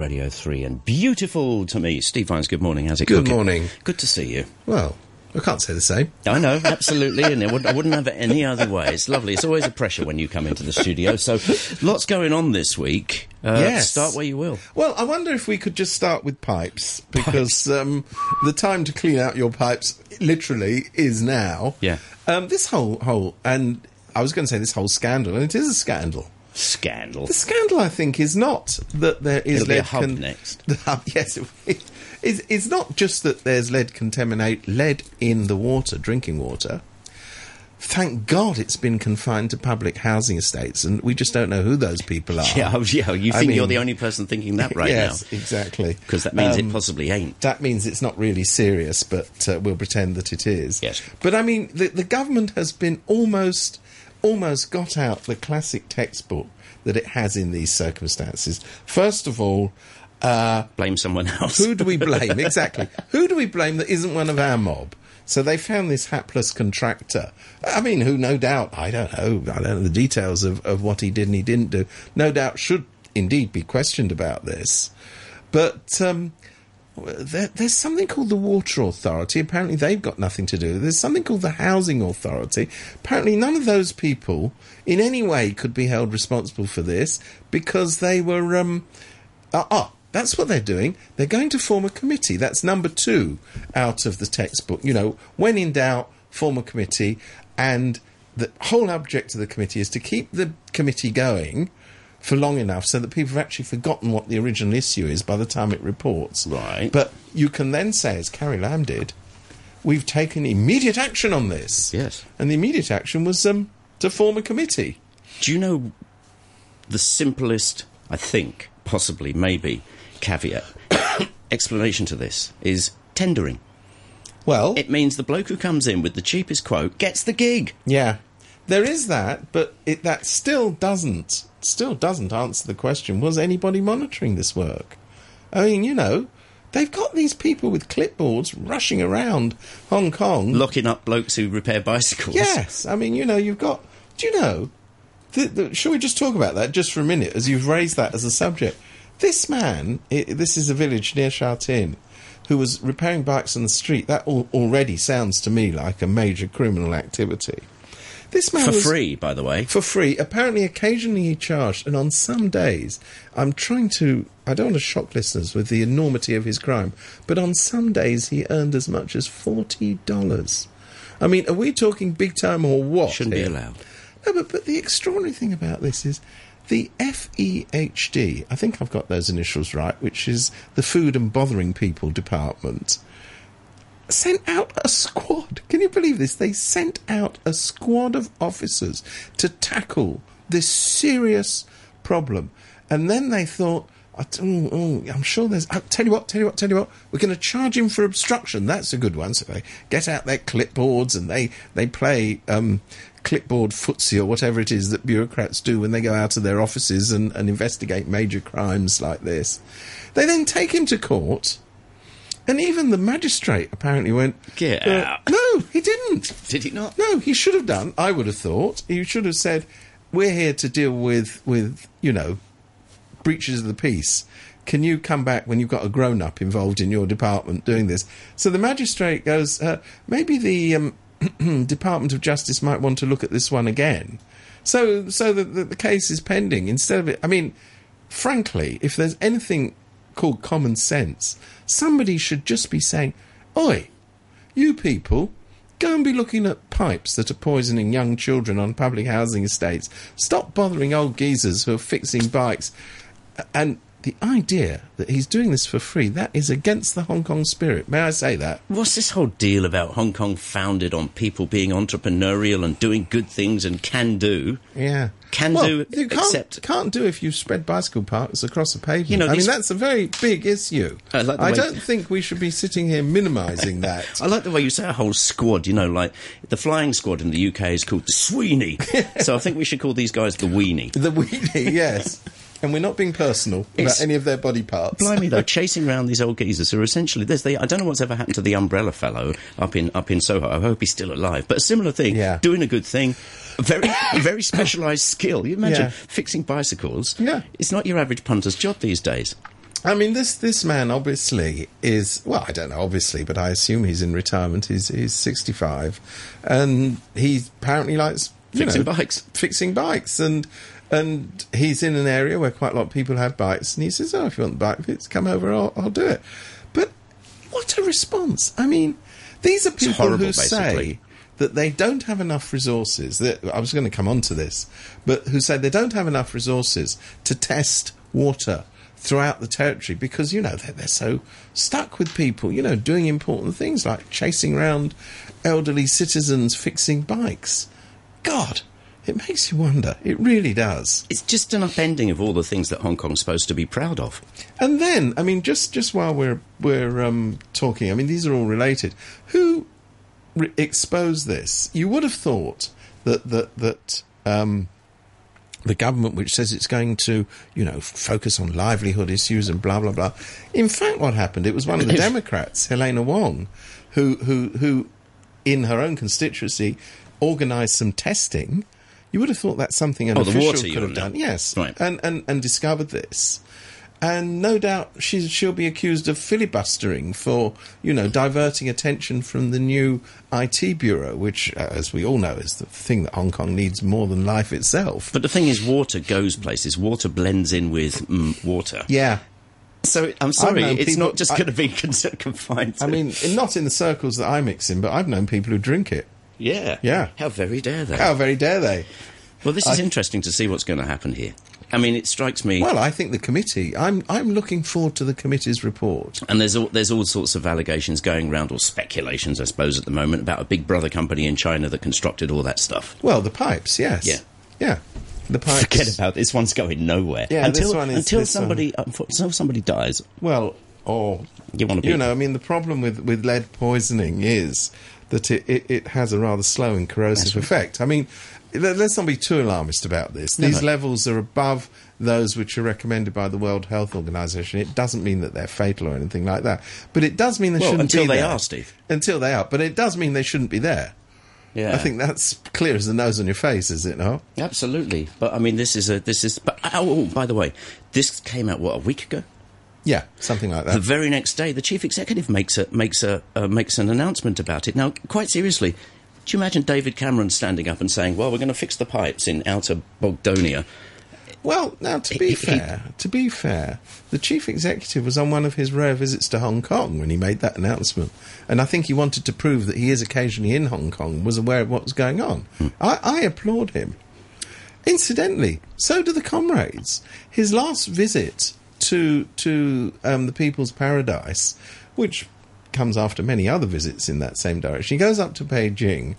Radio 3 and beautiful to me. Steve Vines, good morning. How's it Good cooking? morning. Good to see you. Well, I can't say the same. I know, absolutely, and I wouldn't, I wouldn't have it any other way. It's lovely. It's always a pressure when you come into the studio. So, lots going on this week. Uh, Yes. Start where you will. Well, I wonder if we could just start with pipes because um, the time to clean out your pipes literally is now. Yeah. Um, this whole whole and I was going to say this whole scandal, and it is a scandal. Scandal. The scandal, I think, is not that there is It'll lead. hub next. Hub, yes. It, it's, it's not just that there's lead contaminate lead in the water, drinking water. Thank God it's been confined to public housing estates, and we just don't know who those people are. Yeah, oh, yeah. You I think you're the only person thinking that right yes, now? exactly. Because that means Um, it possibly ain't. that means it's not really serious, but uh, we'll pretend that it is. Yes. But I mean, the, the government has been almost, almost got out the classic textbook that it has in these circumstances. First of all, uh, Blame someone else. who do we blame? exactly. Who do we blame that isn't one of our mob? So they found this hapless contractor. I mean, who no doubt, I don't know, I don't know the details of, of what he did and he didn't do, no doubt should indeed be questioned about this. But um, there, there's something called the Water Authority. Apparently, they've got nothing to do. There's something called the Housing Authority. Apparently, none of those people in any way could be held responsible for this because they were. Um, uh, ah, that's what they're doing. They're going to form a committee. That's number two out of the textbook. You know, when in doubt, form a committee. And the whole object of the committee is to keep the committee going for long enough so that people have actually forgotten what the original issue is by the time it reports. Right. But you can then say, as Carrie Lam did, we've taken immediate action on this. Yes. And the immediate action was um, to form a committee. Do you know the simplest, I think, possibly, maybe, caveat, explanation to this is tendering? Well, It means the bloke who comes in with the cheapest quote gets the gig. Yeah, there is that, but it, that still doesn't still doesn't answer the question: Was anybody monitoring this work? I mean, you know, they've got these people with clipboards rushing around Hong Kong. Locking up blokes who repair bicycles. Yes, I mean, you know, you've got. Do you know? The, the, shall we just talk about that just for a minute, as you've raised that as a subject? This man, i this is a village near Sha Tin, who was repairing bikes on the street. That al- already sounds to me like a major criminal activity. This man For was, free, by the way. for free. Apparently, occasionally he charged, and on some days, I'm trying to. I don't want to shock listeners with the enormity of his crime, but on some days he earned as much as forty dollars. I mean, are we talking big time or what? Shouldn't be allowed. No, but, but the extraordinary thing about this is the FEHD, I think I've got those initials right, which is the Food and Bothering People Department, sent out a squad. Can you believe this? They sent out a squad of officers to tackle this serious problem. And then they thought, oh, oh, I'm sure there's. I'll tell you what, tell you what, tell you what. We're going to charge him for obstruction. That's a good one. So they get out their clipboards and they they play um, clipboard footsie or whatever it is that bureaucrats do when they go out of their offices and, and investigate major crimes like this. They then take him to court, and even the magistrate apparently went, Get uh, out. No, he didn't. Did he not? No, he should have done. I would have thought he should have said, "We're here to deal with with you know breaches of the peace. Can you come back when you've got a grown up involved in your department doing this?" So the magistrate goes, uh, "Maybe the um, Department of Justice might want to look at this one again." So, so the, the, the case is pending. Instead of it, I mean, frankly, if there's anything called common sense, somebody should just be saying, "Oi, you people, go and be looking at pipes that are poisoning young children on public housing estates. Stop bothering old geezers who are fixing bikes. And the idea that he's doing this for free, that is against the Hong Kong spirit. May I say that? What's this whole deal about Hong Kong founded on people being entrepreneurial and doing good things and can do? Yeah. Can well, do, You can't, except- can't do if you spread bicycle parks across a pavement. You know, I mean, that's a very big issue. I like way- don't think we should be sitting here minimising that. I like the way you say a whole squad, you know, like the flying squad in the UK is called the Sweeney. so I think we should call these guys the Weenie. the weenie, yes. And we're not being personal It's- about any of their body parts. Blimey though, chasing around these old geezers who are essentially this. They, I don't know what's ever happened to the umbrella fellow up in up in Soho. I hope he's still alive. But a similar thing, Yeah. doing a good thing, very very specialised skill. You imagine Yeah. fixing bicycles. Yeah. it's not your average punter's job these days. I mean, this this man obviously is well. I don't know, obviously, but I assume he's in retirement. He's he's sixty five, and he apparently likes Fixing know, bikes. fixing bikes, and and he's in an area where quite a lot of people have bikes, and he says, "Oh, if you want the bike fix, come over, I'll, I'll do it." But what a response! I mean, these are people horrible, who say that they don't have enough resources. That I was going to come on to this, but who say they don't have enough resources to test water throughout the territory because you know they're, they're so stuck with people, you know, doing important things like chasing around elderly citizens fixing bikes. God, it makes you wonder. It really does. It's just an upending of all the things that Hong Kong's supposed to be proud of. And then, I mean, just just while we're we're um, talking, I mean, these are all related. Who re- exposed this? You would have thought that that that um, the government, which says it's going to, you know, focus on livelihood issues and blah blah blah. In fact, what happened? It was one of the Democrats, Helena Wong, who who who, in her own constituency, organised some testing. You would have thought that's something an Oh, official could have done. Yes, Right. and, and and discovered this and no doubt she's, she'll be accused of filibustering for, you know, diverting attention from the new IT bureau, which, uh, as we all know, is the thing that Hong Kong needs more than life itself. But the thing is, water goes places. Water blends in with mm, water. Yeah, So I'm sorry, it's people- not just going to be confined. To, I mean, not in the circles that I mix in, but I've known people who drink it. Yeah, Yeah. How very dare they? How very dare they? well, this is I- interesting to see what's going to happen here. I mean, it strikes me. Well, I think the committee. I'm I'm looking forward to the committee's report. And there's all, there's all sorts of allegations going around, or speculations, I suppose, at the moment about a Big Brother company in China that constructed all that stuff. Well, the pipes, yes, Yeah. yeah, the pipes. Forget about this one's going nowhere. Yeah, this one is- until one- um, somebody until somebody dies. Well, or You wanna be- you know, I mean, the problem with with lead poisoning is that it, it, it has a rather slow and corrosive effect. I mean, let, let's not be too alarmist about this. These no. levels are above those which are recommended by the World Health Organization. It doesn't mean that they're fatal or anything like that, but it does mean they Well, shouldn't be there until they are, Steve. Until they are, but it does mean they shouldn't be there. Yeah, I think that's clear as the nose on your face, is it not? absolutely. But I mean, this is a this is. But oh, oh, by the way, this came out what a week ago. Yeah, something like that. The very next day, the chief executive makes a makes a uh, makes an announcement about it. Now, quite seriously, do you imagine David Cameron standing up and saying, "Well, we're going to fix the pipes in Outer Bogdonia"? Well, now to be fair, to be fair, the chief executive was on one of his rare visits to Hong Kong when he made that announcement, and I think he wanted to prove that he is occasionally in Hong Kong, was aware of what was going on. I, I applaud him. Incidentally, so do the comrades. His last visit to to um, the People's Paradise, which comes after many other visits in that same direction, he goes up to Beijing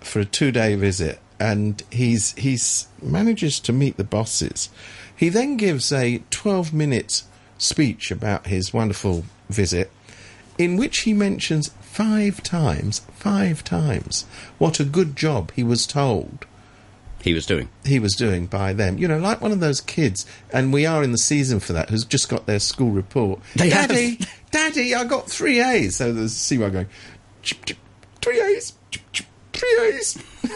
for a two day visit and he's he's manages to meet the bosses. He then gives a twelve minute speech about his wonderful visit in which he mentions five times, five times, what a good job he was told He was doing. he was doing by them. You know, like one of those kids, and we are in the season for that, who's just got their school report. They have. Daddy, Daddy, I got three A's. So there's Seymour going, chip, chip, three A's, chip, three A's.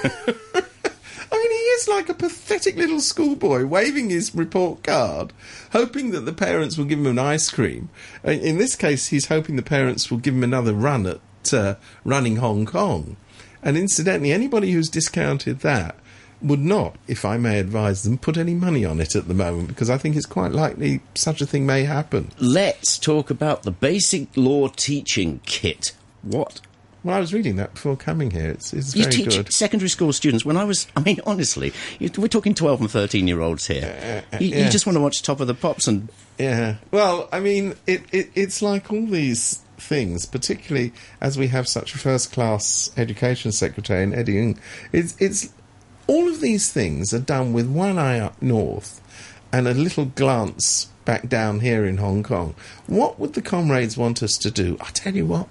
I mean, he is like a pathetic little schoolboy waving his report card, hoping that the parents will give him an ice cream. In this case, he's hoping the parents will give him another run at uh, running Hong Kong. And incidentally, anybody who's discounted that would not, if I may advise them, put any money on it at the moment because I think it's quite likely such a thing may happen. Let's talk about the basic law teaching kit. What Well, I was reading that before coming here. It's, it's you very teach good. secondary school students? When I was, I mean, honestly, you, we're talking twelve and thirteen year olds here. you, you yeah. just want to watch Top of the Pops and Yeah. Well, I mean, it, it it's like all these things, particularly as we have such a first class education secretary in Eddie Ng. It's it's all of these things are done with one eye up north and a little glance back down here in Hong Kong. What would the comrades want us to do? I tell you what,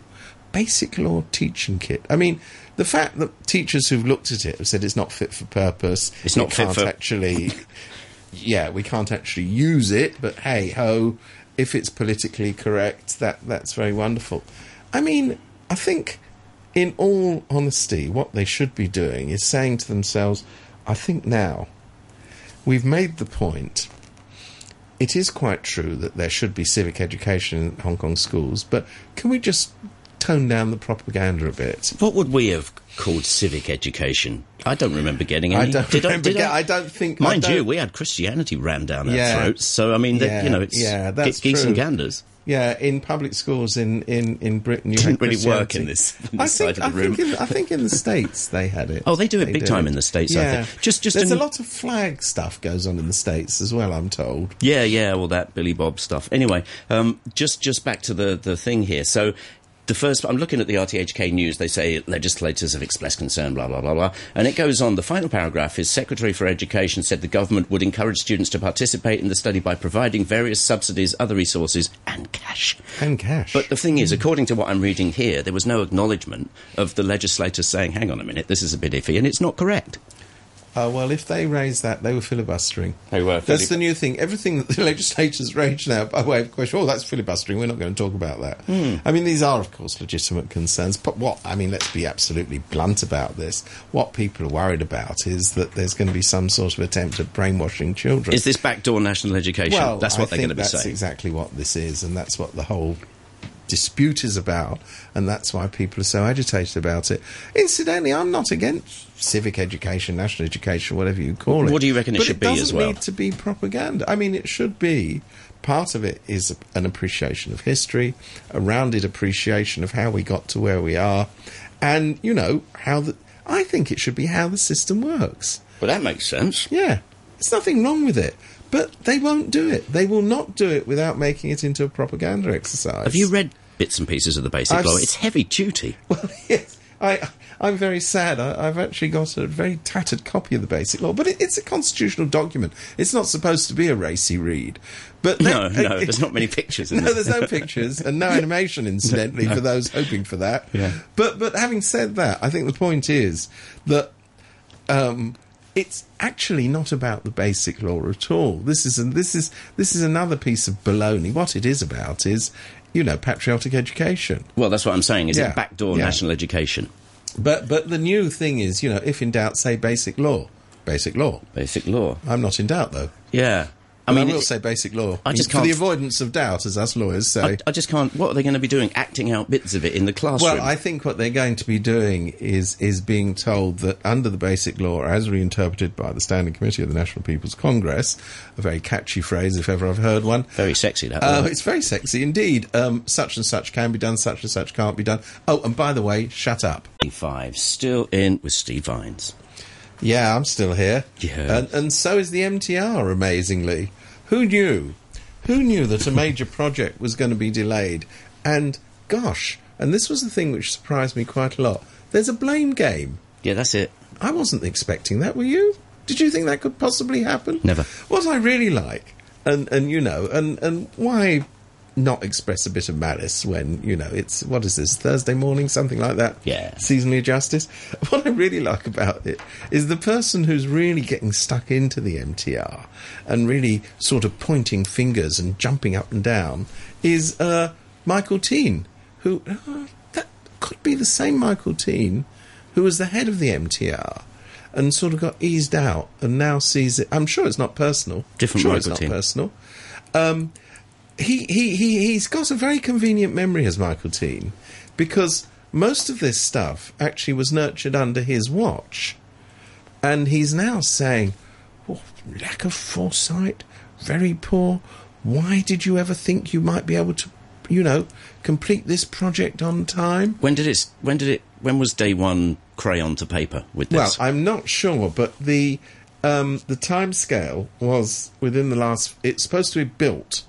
basic law teaching kit. I mean, the fact that teachers who've looked at it have said it's not fit for purpose, It's not fit for- actually yeah, we can't actually use it, but hey ho, if it's politically correct, that that's very wonderful. I mean, I think, in all honesty, what they should be doing is saying to themselves, I think now we've made the point. it is quite true that there should be civic education in Hong Kong schools, but can we just tone down the propaganda a bit? What would we have called civic education? I don't remember getting any. I don't Did remember. did get- I don't think. Mind you, don't- we had Christianity rammed down our Yeah. throats. So I mean, Yeah, you know, it's yeah, that's geese true. and ganders. Yeah, in public schools in, in, in Britain, you Didn't had really work in this- in I this think, side of the I think room. in, I think in the states they had it. Oh, they do it big time in the States, I Yeah, think. Just- just there's a a lot of flag stuff goes on in the states as well. I'm told. Yeah, yeah, all that Billy Bob stuff. Anyway, um, just just back to the the thing here. So. The first, I'm looking at the RTHK news. They say legislators have expressed concern, blah blah blah blah, and it goes on. The final paragraph is Secretary for Education said the government would encourage students to participate in the study by providing various subsidies, other resources, and cash. And cash. But the thing is, according to what I'm reading here, there was no acknowledgement of the legislators saying, "Hang on a minute, this is a bit iffy," and it's not correct. Oh, well, if they raised that, they were filibustering. They were That's filib- the new thing. Everything that the legislators raise now, by way of question, oh, that's filibustering. We're not going to talk about that. Hmm. I mean, these are, of course, legitimate concerns. But what, I mean, let's be absolutely blunt about this. What people are worried about is that there's going to be some sort of attempt at brainwashing children. Is this backdoor national education? well, that's what I they're going to be that's saying. exactly what this is, and that's what the whole dispute is about, and that's why people are so agitated about it. Incidentally, I'm not against civic education, national education, whatever you call it. What do you reckon it But should be as doesn't well? need to be propaganda. I mean, it should be. Part of it is an appreciation of history, a rounded appreciation of how we got to where we are, and you know how the. I think it should be how the system works. Well, that makes sense. Yeah, there's nothing wrong with it. But they won't do it. They will not do it without making it into a propaganda exercise. Have you read bits and pieces of the basic I've law? s- It's heavy duty. Well, yes. I, I'm very sad. I, I've actually got a very tattered copy of the Basic Law, but it, it's a constitutional document. It's not supposed to be a racy read. But No, no, there's not many pictures in no, it. there's no pictures and no animation, incidentally, for those hoping for that. Yeah. But but having said that, I think the point is that um, it's actually not about the basic law at all. This is this is this is another piece of baloney. What it is about is, you know, patriotic education. Well, that's what I'm saying. Is Yeah, it backdoor yeah. national education? But but the new thing is, you know, if in doubt, say basic law. Basic law. Basic law. I'm not in doubt though. Yeah. I mean, I will it's- say basic law. I just for the avoidance of doubt, as us lawyers say. I, I just can't. What are they going to be doing? Acting out bits of it in the classroom? Well, I think what they're going to be doing is is being told that under the Basic Law, as reinterpreted by the Standing Committee of the National People's Congress, a very catchy phrase if ever I've heard one. Very sexy, that. Uh, it's very sexy indeed. Um, such and such can be done, such and such can't be done. Oh, and by the way, shut up. Five. Still in with Steve Vines. Yeah, I'm still here. Yeah. And, and so is the MTR, amazingly. Who knew? Who knew that a major project was going to be delayed? And gosh, and this was the thing which surprised me quite a lot. There's a blame game. Yeah, that's it. I wasn't expecting that, were you? Did you think that could possibly happen? Never. What I really like, and, and you know, and, and why not express a bit of malice when, you know, it's, what is this, Thursday morning, something like that? Yeah. Seasonally justice. What I really like about it is the person who's really getting stuck into the MTR and really sort of pointing fingers and jumping up and down is uh, Michael Tien, who, uh, that could be the same Michael Tien who was the head of the MTR and sort of got eased out and now sees it. I'm sure it's not personal. Different sure Michael it's not Tien. personal. Um, he, he, he, he's got a very convenient memory as Michael Tien because most of this stuff actually was nurtured under his watch. And he's now saying, oh, lack of foresight, very poor. Why did you ever think you might be able to, you know, complete this project on time? When did it? When did it? When was day one crayon to paper with this? Well, I'm not sure, but the um, the time scale was within the last. It's supposed to be built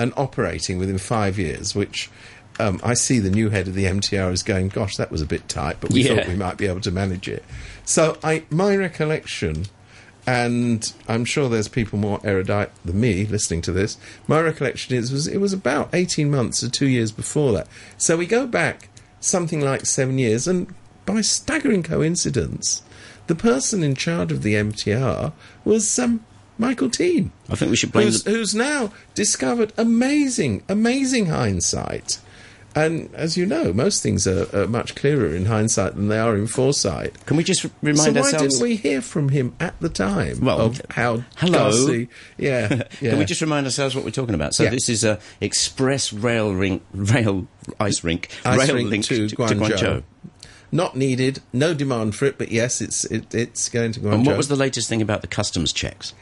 and operating within five years, which um, I see the new head of the MTR is going. Gosh, that was a bit tight, but we Yeah. thought we might be able to manage it. So, I my recollection. And I'm sure there's people more erudite than me listening to this. My recollection is was it was about 18 months or two years before that. So we go back something like seven years, and by staggering coincidence, the person in charge of the MTR was um, Michael Tien, I think we should blame who's, the. who's now discovered amazing, amazing hindsight. And as you know, most things are, are much clearer in hindsight than they are in foresight. Can we just remind so why ourselves? didn't we hear from him at the time Well, of how hello. Yeah, yeah. Can we just remind ourselves what we're talking about? So Yeah. this is a express rail rink, rail ice rink, Ice rail rink link to to, Guangzhou. not needed, no demand for it, but yes, it's it, it's going to Guangzhou. And what was the latest thing about the customs checks?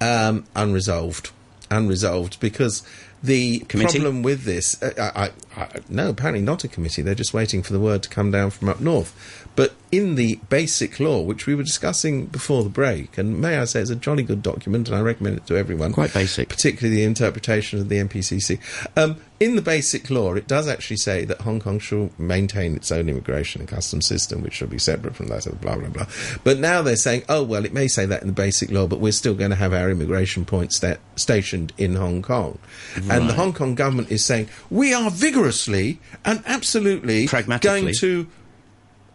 Um, unresolved? Unresolved because the Committee? problem with this, uh, I, I, I, no, apparently not a committee. They're just waiting for the word to come down from up north. But in the basic law, which we were discussing before the break, and may I say it's a jolly good document, and I recommend it to everyone. Quite basic. particularly the interpretation of the MPCC. Um, in the basic law, it does actually say that Hong Kong shall maintain its own immigration and customs system, which shall be separate from that of blah blah blah. But now they're saying, oh well, it may say that in the basic law, but we're still going to have our immigration points sta- stationed in Hong Kong. And the Hong Kong government is saying we are vigorously and absolutely Pragmatically. going to.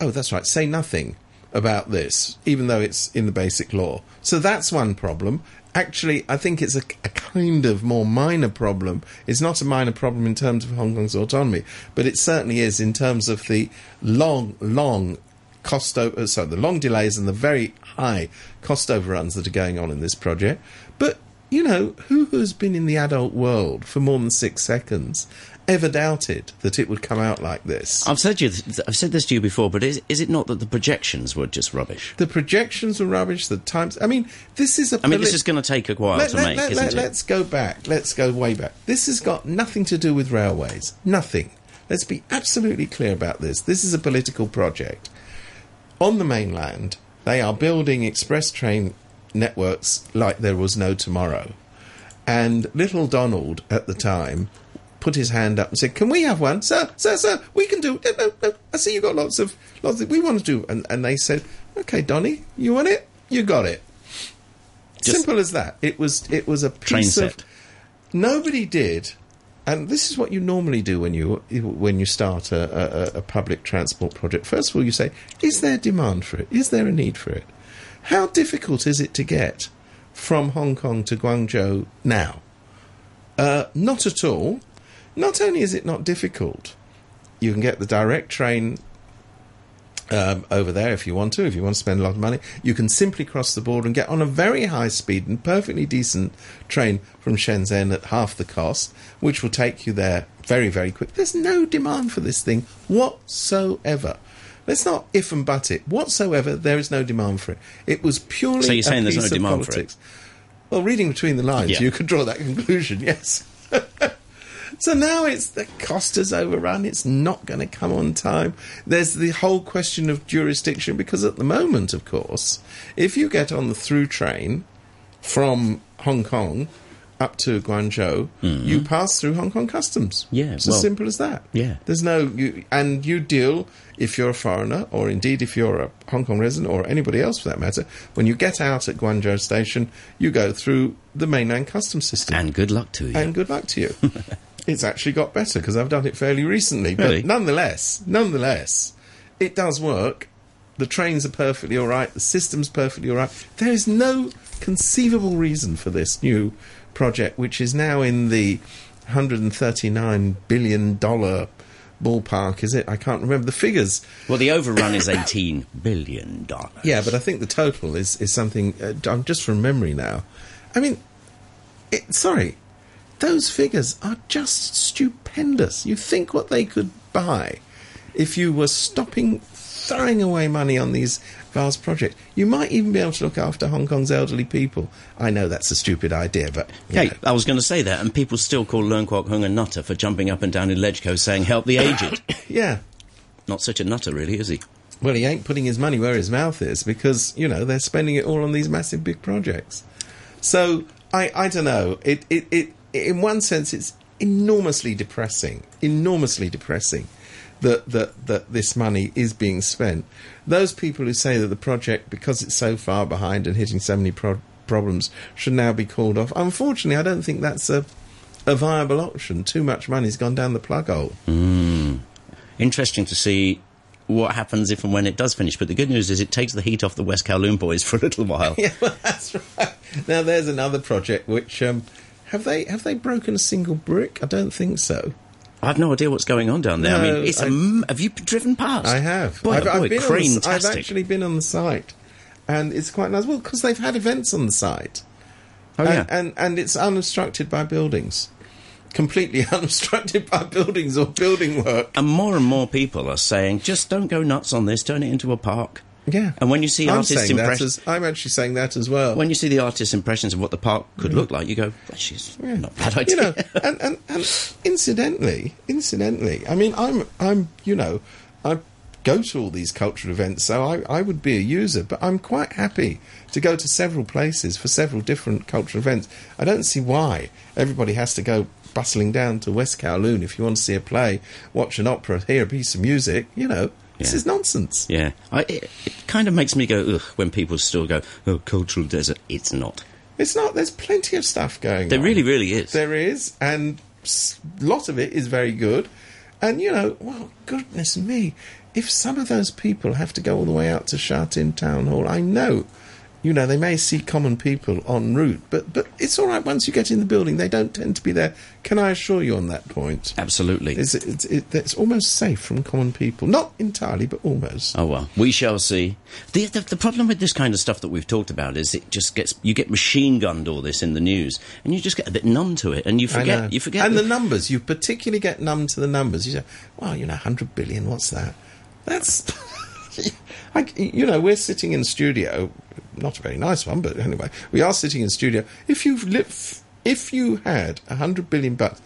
Oh, that's right. Say nothing about this, even though it's in the basic law. So that's one problem. Actually, I think it's a, a kind of more minor problem. It's not a minor problem in terms of Hong Kong's autonomy, but it certainly is in terms of the long, long cost over, uh, so the long delays and the very high cost overruns that are going on in this project. But you know, who has been in the adult world for more than six seconds ever doubted that it would come out like this? I've said you, I've said this to you before, but is, is it not that the projections were just rubbish? The projections were rubbish. The times. I mean, this is a. I mean, this is going to take a while let, to let, make, let, isn't it? us go back. Let's go way back. This has got nothing to do with railways. Nothing. Let's be absolutely clear about this. This is a political project. On the mainland, they are building express train networks like there was no tomorrow. And little Donald at the time put his hand up and said, "Can we have one, sir? Sir, sir, we can do. No, no, no. I see you got lots of lots. Of, we want to do." And, and they said, "Okay, Donny, you want it? You got it." Just- Simple as that. It was. It was a Train piece of. Nobody did, and this is what you normally do when you when you start a, a, a public transport project. First of all, you say, "Is there demand for it? Is there a need for it? How difficult is it to get from Hong Kong to Guangzhou now?" Uh, not at all. Not only is it not difficult, you can get the direct train um, over there if you want to, if you want to spend a lot of money. You can simply cross the border and get on a very high speed and perfectly decent train from Shenzhen at half the cost, which will take you there very, very quick. There's no demand for this thing whatsoever. Let's not if and but it. Whatsoever, there is no demand for it. It was purely. So you're saying there's no demand for it? Well, reading between the lines, Yeah. you could draw that conclusion, yes. So now it's the cost has overrun, it's not going to come on time. There's the whole question of jurisdiction, because at the moment, of course, if you get on the through train from Hong Kong up to Guangzhou, you pass through Hong Kong customs. Mm-hmm. Yeah, It's well, as simple as that. yeah. There's no, you, and you deal, if you're a foreigner, or indeed if you're a Hong Kong resident, or anybody else for that matter, when you get out at Guangzhou Station, you go through the mainland customs system. And good luck to you. And good luck to you. it's actually got better because I've done it fairly recently. Really? But nonetheless, nonetheless, it does work. The trains are perfectly all right. The system's perfectly all right. There is no conceivable reason for this new project, which is now in the 139 billion dollar ballpark. Is it? I can't remember the figures. well, the overrun is $18 billion. Yeah, but I think the total is is something. Uh, I'm just from memory now. I mean, it, sorry, those figures are just stupendous. You think what they could buy if you were stopping throwing away money on these vast projects. You might even be able to look after Hong Kong's elderly people. I know that's a stupid idea, but Hey, know. I was going to say that, and people still call Leung Kwok Hung a nutter for jumping up and down in LegCo saying, help the aged. yeah. Not such a nutter, really, is he? Well, he ain't putting his money where his mouth is because you know they're spending it all on these massive big projects. So I, I don't know. It, it, it, in one sense, it's enormously depressing. Enormously depressing that that that this money is being spent. Those people who say that the project, because it's so far behind and hitting so many pro- problems, should now be called off. Unfortunately, I don't think that's a a viable option. Too much money's gone down the plug hole. Interesting to see what happens if and when it does finish. But the good news is it takes the heat off the West Kowloon boys for a little while. Yeah, well, that's right. Now there's another project which um, have they have they broken a single brick? I don't think so. I have no idea what's going on down there. I mean, it's a I- m have you driven past? I have. Boy, I've, oh I've been on the, I've actually been on the site, and it's quite nice. Well, because they've had events on the site, Oh and, yeah. and and it's unobstructed by buildings, completely unobstructed by buildings or building work. And more and more people are saying, just don't go nuts on this, turn it into a park. Yeah, And when you see I'm artists' impressions, I'm actually saying that as well. when you see the artists' impressions of what the park could look like, you go, "She's not a bad idea." you know, and, and, and incidentally, incidentally, I mean, I'm, I'm, you know, I go to all these cultural events, so I, I would be a user, but I'm quite happy to go to several places for several different cultural events. I don't see why everybody has to go bustling down to West Kowloon if you want to see a play, watch an opera, hear a piece of music. You know, this is nonsense. yeah, I, it, it kind of makes me go, ugh, when people still go, "Oh, cultural desert." It's not. It's not. There's plenty of stuff going There on. really, really is. There is, and a lot of it is very good. And you know, well, goodness me, if some of those people have to go all the way out to Sha Tin Town Hall, I know, you know, they may see common people en route, but but it's all right once you get in the building. They don't tend to be there. Can I assure you on that point? Absolutely. It's, it's, it's almost safe from common people. Not entirely, but almost. Oh well, we shall see. The, the the problem with this kind of stuff that we've talked about is it just gets you get machine gunned all this in the news, and you just get a bit numb to it, and you forget you forget And the numbers, you particularly get numb to the numbers. You say, well, you know, 100 billion, what's that? That's. I, you know, we're sitting in studio, not a very nice one, but anyway, we are sitting in studio. If you live, if you had a 100 billion bucks,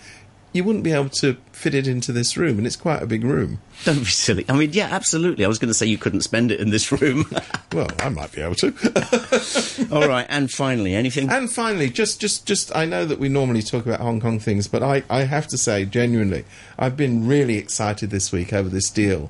you wouldn't be able to fit it into this room, and it's quite a big room. Don't be silly. I mean, yeah, absolutely. I was going to say you couldn't spend it in this room. Well, I might be able to. all right, and finally, anything? And finally, just, just, just, I know that we normally talk about Hong Kong things, but I, I have to say, genuinely, I've been really excited this week over this deal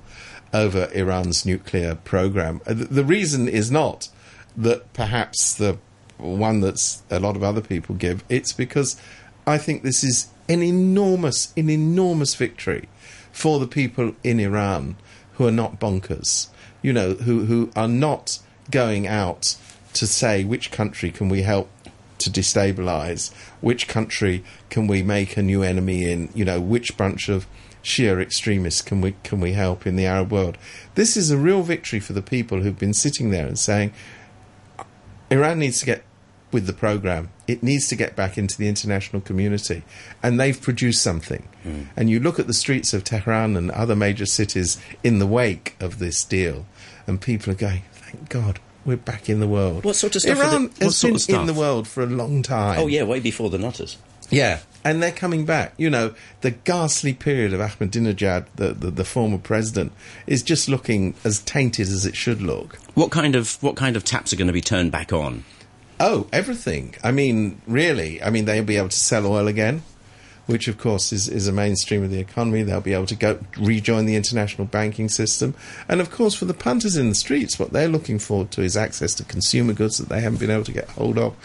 over Iran's nuclear program. Uh, The, the reason is not that perhaps the one that's a lot of other people give. It's because I think this is an enormous, an enormous victory for the people in Iran who are not bonkers. You know, who who are not going out to say which country can we help to destabilize, which country can we make a new enemy in, you know, which bunch of Shia extremists can we can we help in the Arab world. This is a real victory for the people who've been sitting there and saying Iran needs to get with the program. It needs to get back into the international community. And they've produced something. Hmm. And you look at the streets of Tehran and other major cities in the wake of this deal, and people are going, thank God, we're back in the world. What sort of stuff Iran what has sort been in the world for a long time. oh yeah, way before the Nutters. Yeah, and they're coming back. You know, the ghastly period of Ahmadinejad, the, the, the former president, is just looking as tainted as it should look. What kind of what kind of taps are going to be turned back on? Oh, everything. I mean, really. I mean, they'll be able to sell oil again, which, of course, is, is a mainstream of the economy. They'll be able to go rejoin the international banking system. And, of course, for the punters in the streets, what they're looking forward to is access to consumer goods that they haven't been able to get hold of.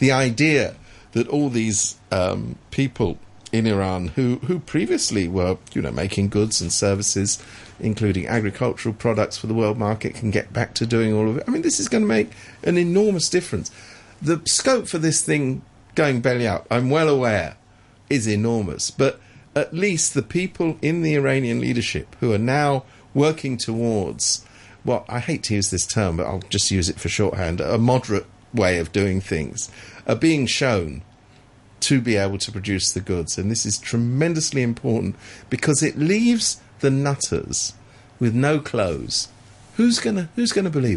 The idea that all these um, people in Iran who, who previously were, you know, making goods and services, including agricultural products for the world market, can get back to doing all of it. I mean, this is going to make an enormous difference. The scope for this thing going belly up, I'm well aware, is enormous. But at least the people in the Iranian leadership who are now working towards, well, I hate to use this term, but I'll just use it for shorthand, a moderate way of doing things, are being shown to be able to produce the goods. And this is tremendously important because it leaves the nutters with no clothes. Who's gonna Who's gonna believe?